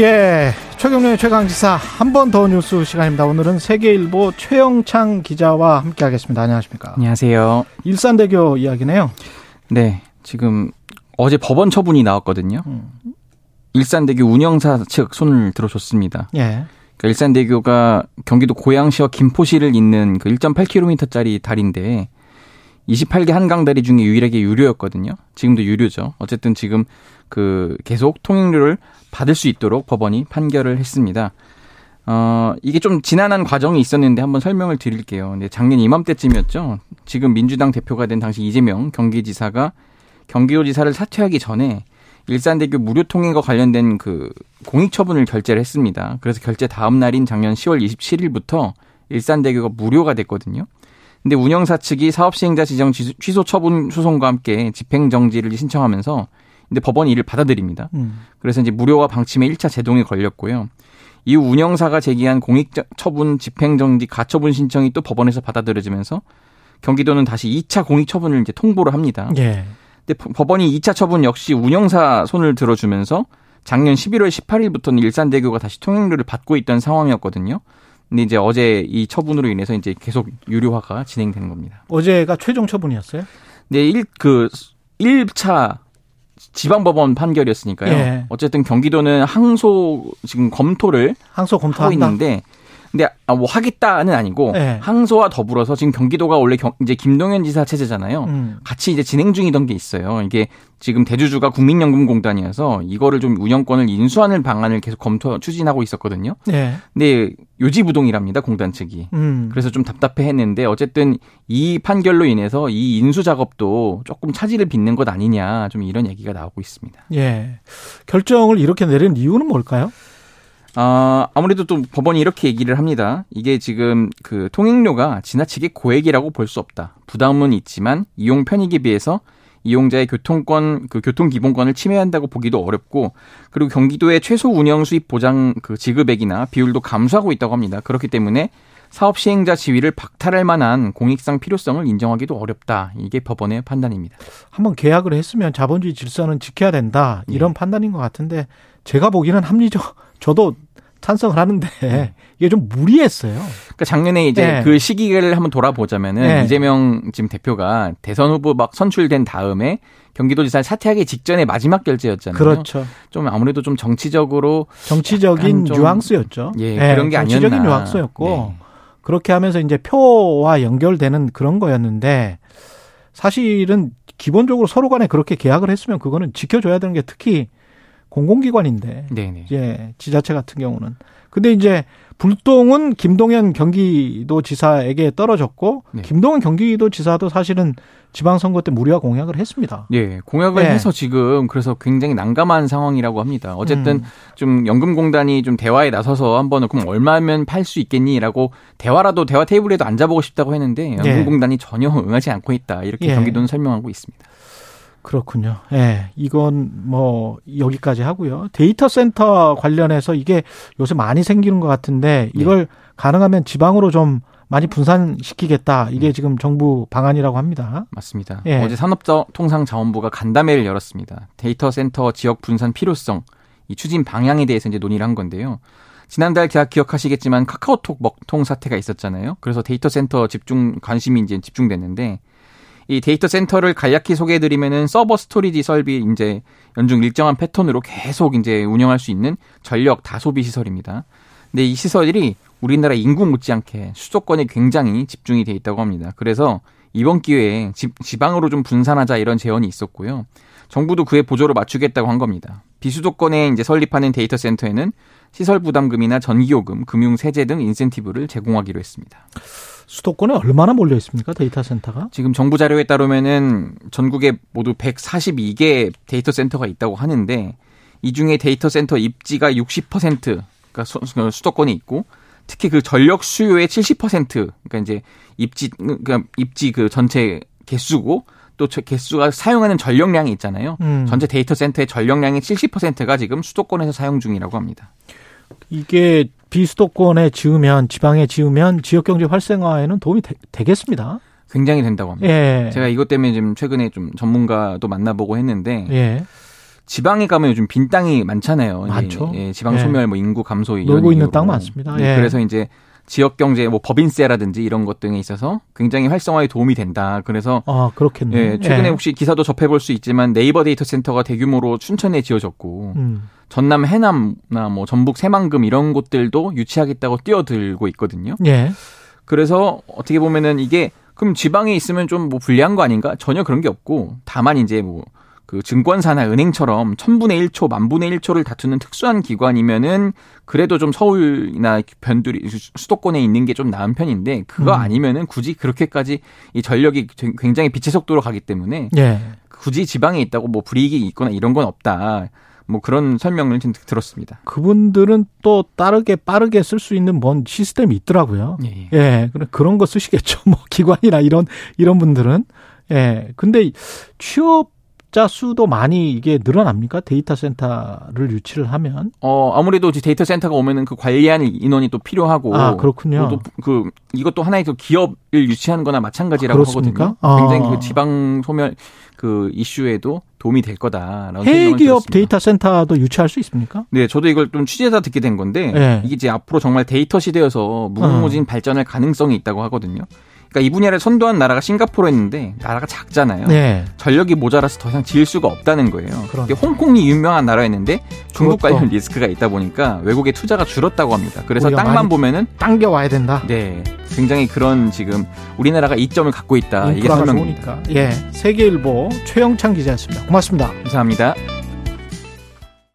예, 최경련의 최강지사 한 번 더 뉴스 시간입니다. 오늘은 세계일보 최영창 기자와 함께하겠습니다. 안녕하십니까? 안녕하세요. 일산대교 이야기네요. 네, 지금 어제 법원 처분이 나왔거든요. 음. 일산대교 운영사 측 손을 들어줬습니다. 예. 그러니까 일산대교가 경기도 고양시와 김포시를 잇는 그 1.8km짜리 다리인데 28개 한강 다리 중에 유일하게 유료였거든요. 지금도 유료죠. 어쨌든 지금 그 계속 통행료를 받을 수 있도록 법원이 판결을 했습니다. 어, 이게 좀 지난한 과정이 있었는데 한번 설명을 드릴게요. 근데 작년 이맘때쯤이었죠. 지금 민주당 대표가 된 당시 이재명 경기지사가 경기도지사를 사퇴하기 전에 일산대교 무료 통행과 관련된 그 공익 처분을 결재를 했습니다. 그래서 결재 다음 날인 작년 10월 27일부터 일산대교가 무료가 됐거든요. 근데 운영사 측이 사업 시행자 지정 취소 처분 소송과 함께 집행 정지를 신청하면서 근데 법원이 이를 받아들입니다. 음. 그래서 이제 무료화 방침의 1차 제동이 걸렸고요. 이후 운영사가 제기한 공익 처분 집행 정지 가처분 신청이 또 법원에서 받아들여지면서 경기도는 다시 2차 공익 처분을 이제 통보를 합니다. 예. 근데 법원이 2차 처분 역시 운영사 손을 들어주면서 작년 11월 18일부터는 일산대교가 다시 통행료를 받고 있던 상황이었거든요. 근데 이제 어제 이 처분으로 인해서 이제 계속 유료화가 진행되는 겁니다. 어제가 최종 처분이었어요? 네, 1, 그, 1차 지방법원 판결이었으니까요. 예. 어쨌든 경기도는 항소 지금 검토를 항소 검토하고 있는데 근데 아, 뭐 하겠다는 아니고 네. 항소와 더불어서 지금 경기도가 원래 경, 이제 김동연 지사 체제잖아요. 음. 같이 이제 진행 중이던 게 있어요. 이게 지금 대주주가 국민연금공단이어서 이거를 좀 운영권을 인수하는 방안을 계속 검토 추진하고 있었거든요. 네. 근데 요지부동이랍니다 공단 측이. 음. 그래서 좀 답답해했는데 어쨌든 이 판결로 인해서 이 인수 작업도 조금 차질을 빚는 것 아니냐 좀 이런 얘기가 나오고 있습니다. 예. 결정을 이렇게 내린 이유는 뭘까요? 아, 아무래도 또 법원이 이렇게 얘기를 합니다. 이게 지금 그 통행료가 지나치게 고액이라고 볼 수 없다. 부담은 있지만 이용 편익에 비해서 이용자의 교통권 그 교통 기본권을 침해한다고 보기도 어렵고 그리고 경기도의 최소 운영 수입 보장 그 지급액이나 비율도 감소하고 있다고 합니다. 그렇기 때문에 사업 시행자 지위를 박탈할 만한 공익상 필요성을 인정하기도 어렵다. 이게 법원의 판단입니다. 한번 계약을 했으면 자본주의 질서는 지켜야 된다. 이런 네. 판단인 것 같은데 제가 보기에는 합리적 저도 찬성을 하는데 네. 이게 좀 무리했어요. 그러니까 작년에 이제 네. 그 시기를 한번 돌아보자면은 네. 이재명 지금 대표가 대선 후보 막 선출된 다음에 경기도지사 사퇴하기 직전에 마지막 결제였잖아요. 그렇죠. 좀 아무래도 좀 정치적으로 정치적인 좀 뉘앙스였죠. 예, 네, 그런 게 아니었나. 정치적인 뉘앙스였고 네. 그렇게 하면서 이제 표와 연결되는 그런 거였는데 사실은 기본적으로 서로 간에 그렇게 계약을 했으면 그거는 지켜줘야 되는 게 특히 공공기관인데 네네. 이제 지자체 같은 경우는 근데 이제 불똥은 김동연 경기도지사에게 떨어졌고 네. 김동연 경기도지사도 사실은 지방선거 때 무리와 공약을 했습니다. 네, 공약을 네. 해서 지금 그래서 굉장히 난감한 상황이라고 합니다. 어쨌든 음. 좀 연금공단이 좀 대화에 나서서 한번은 그럼 얼마면 팔 수 있겠니라고 대화라도 대화 테이블에도 앉아보고 싶다고 했는데 네. 연금공단이 네. 전혀 응하지 않고 있다 이렇게 네. 경기도는 설명하고 있습니다. 그렇군요. 예. 네, 이건 뭐 여기까지 하고요. 데이터 센터 관련해서 이게 요새 많이 생기는 것 같은데 이걸 네. 가능하면 지방으로 좀 많이 분산시키겠다. 이게 음. 지금 정부 방안이라고 합니다. 맞습니다. 예. 어제 산업통상자원부가 간담회를 열었습니다. 데이터 센터 지역 분산 필요성, 이 추진 방향에 대해서 이제 논의를 한 건데요. 지난달 기억하시겠지만 카카오톡 먹통 사태가 있었잖아요. 그래서 데이터 센터 집중 관심이 이제 집중됐는데 이 데이터 센터를 간략히 소개해드리면은 서버 storage 설비 이제 연중 일정한 패턴으로 계속 이제 운영할 수 있는 전력 다소비 시설입니다. 근데 이 시설이 우리나라 인구 못지않게 수도권에 굉장히 집중이 돼 있다고 합니다. 그래서 이번 기회에 지, 지방으로 좀 분산하자 이런 제언이 있었고요. 정부도 그에 보조를 맞추겠다고 한 겁니다. 비수도권에 이제 설립하는 데이터 센터에는 시설 부담금이나 전기요금, 금융 세제 등 인센티브를 제공하기로 했습니다. 수도권에 얼마나 몰려 있습니까? 데이터 센터가? 지금 정부 자료에 따르면은 전국에 모두 142개 데이터 센터가 있다고 하는데 이 중에 데이터 센터 입지가 60% 그러니까 그 수도권에 있고 특히 그 전력 수요의 70% 그러니까 이제 입지 그러니까 입지 그 전체 개수고 또 개수가 사용하는 전력량이 있잖아요. 음. 전체 데이터 센터의 전력량의 70%가 지금 수도권에서 사용 중이라고 합니다. 이게 비수도권에 지으면 지방에 지으면 지역 경제 활성화에는 도움이 되, 겠습니다 굉장히 된다고 합니다. 예. 제가 이것 때문에 지금 최근에 좀 전문가도 만나보고 했는데 예. 지방에 가면 요즘 빈 땅이 많잖아요. 많죠. 예, 지방 소멸, 예. 뭐 인구 감소 이런 놀고 있는 땅 많습니다. 예. 그래서 이제 지역 경제 뭐 법인세라든지 이런 것 등에 있어서 굉장히 활성화에 도움이 된다. 그래서 아 그렇겠네요. 예, 최근에 예. 혹시 기사도 접해볼 수 있지만 네이버 데이터 센터가 대규모로 춘천에 지어졌고 음. 전남 해남나 뭐 전북 새만금 이런 곳들도 유치하겠다고 뛰어들고 있거든요. 예. 그래서 어떻게 보면은 이게 그럼 지방에 있으면 좀 뭐 불리한 거 아닌가? 전혀 그런 게 없고 다만 이제 뭐 그 증권사나 은행처럼 천분의 1초, 만분의 1초를 다투는 특수한 기관이면은 그래도 좀 서울이나 변두리 수도권에 있는 게 좀 나은 편인데 그거 음. 아니면은 굳이 그렇게까지 이 전력이 굉장히 빛의 속도로 가기 때문에 예. 굳이 지방에 있다고 뭐 불이익이 있거나 이런 건 없다. 뭐 그런 설명을 좀 들었습니다. 그분들은 또 빠르게 빠르게 쓸 수 있는 뭔 시스템이 있더라고요. 예, 예. 예 그런 거 쓰시겠죠. 뭐 기관이나 이런 이런 분들은 예. 근데 취업 자 수도 많이 이게 늘어납니까? 데이터 센터를 유치를 하면? 어, 아무래도 데이터 센터가 오면은 그 관리하는 인원이 또 필요하고. 아, 그렇군요. 또 그, 이것도 하나의 그 기업을 유치하는 거나 마찬가지라고 그렇습니까? 하거든요. 굉장히 아. 그 지방 소멸 그 이슈에도 도움이 될 거다라는 해외 기업 데이터 센터도 유치할 수 있습니까? 네, 저도 이걸 좀 취재해서 듣게 된 건데 네. 이게 이제 앞으로 정말 데이터 시대여서 무궁무진 어. 발전할 가능성이 있다고 하거든요. 그러니까 이 분야를 선도한 나라가 싱가포르였는데 나라가 작잖아요. 네. 전력이 모자라서 더 이상 지을 수가 없다는 거예요. 그런데 홍콩이 유명한 나라였는데 중국 관련 리스크가 있다 보니까 외국의 투자가 줄었다고 합니다. 그래서 땅만 보면은 당겨 와야 된다. 네. 굉장히 그런 지금 우리나라가 이점을 갖고 있다. 이게 설명입니다. 예. 세계일보 최영창 기자였습니다. 고맙습니다. 감사합니다.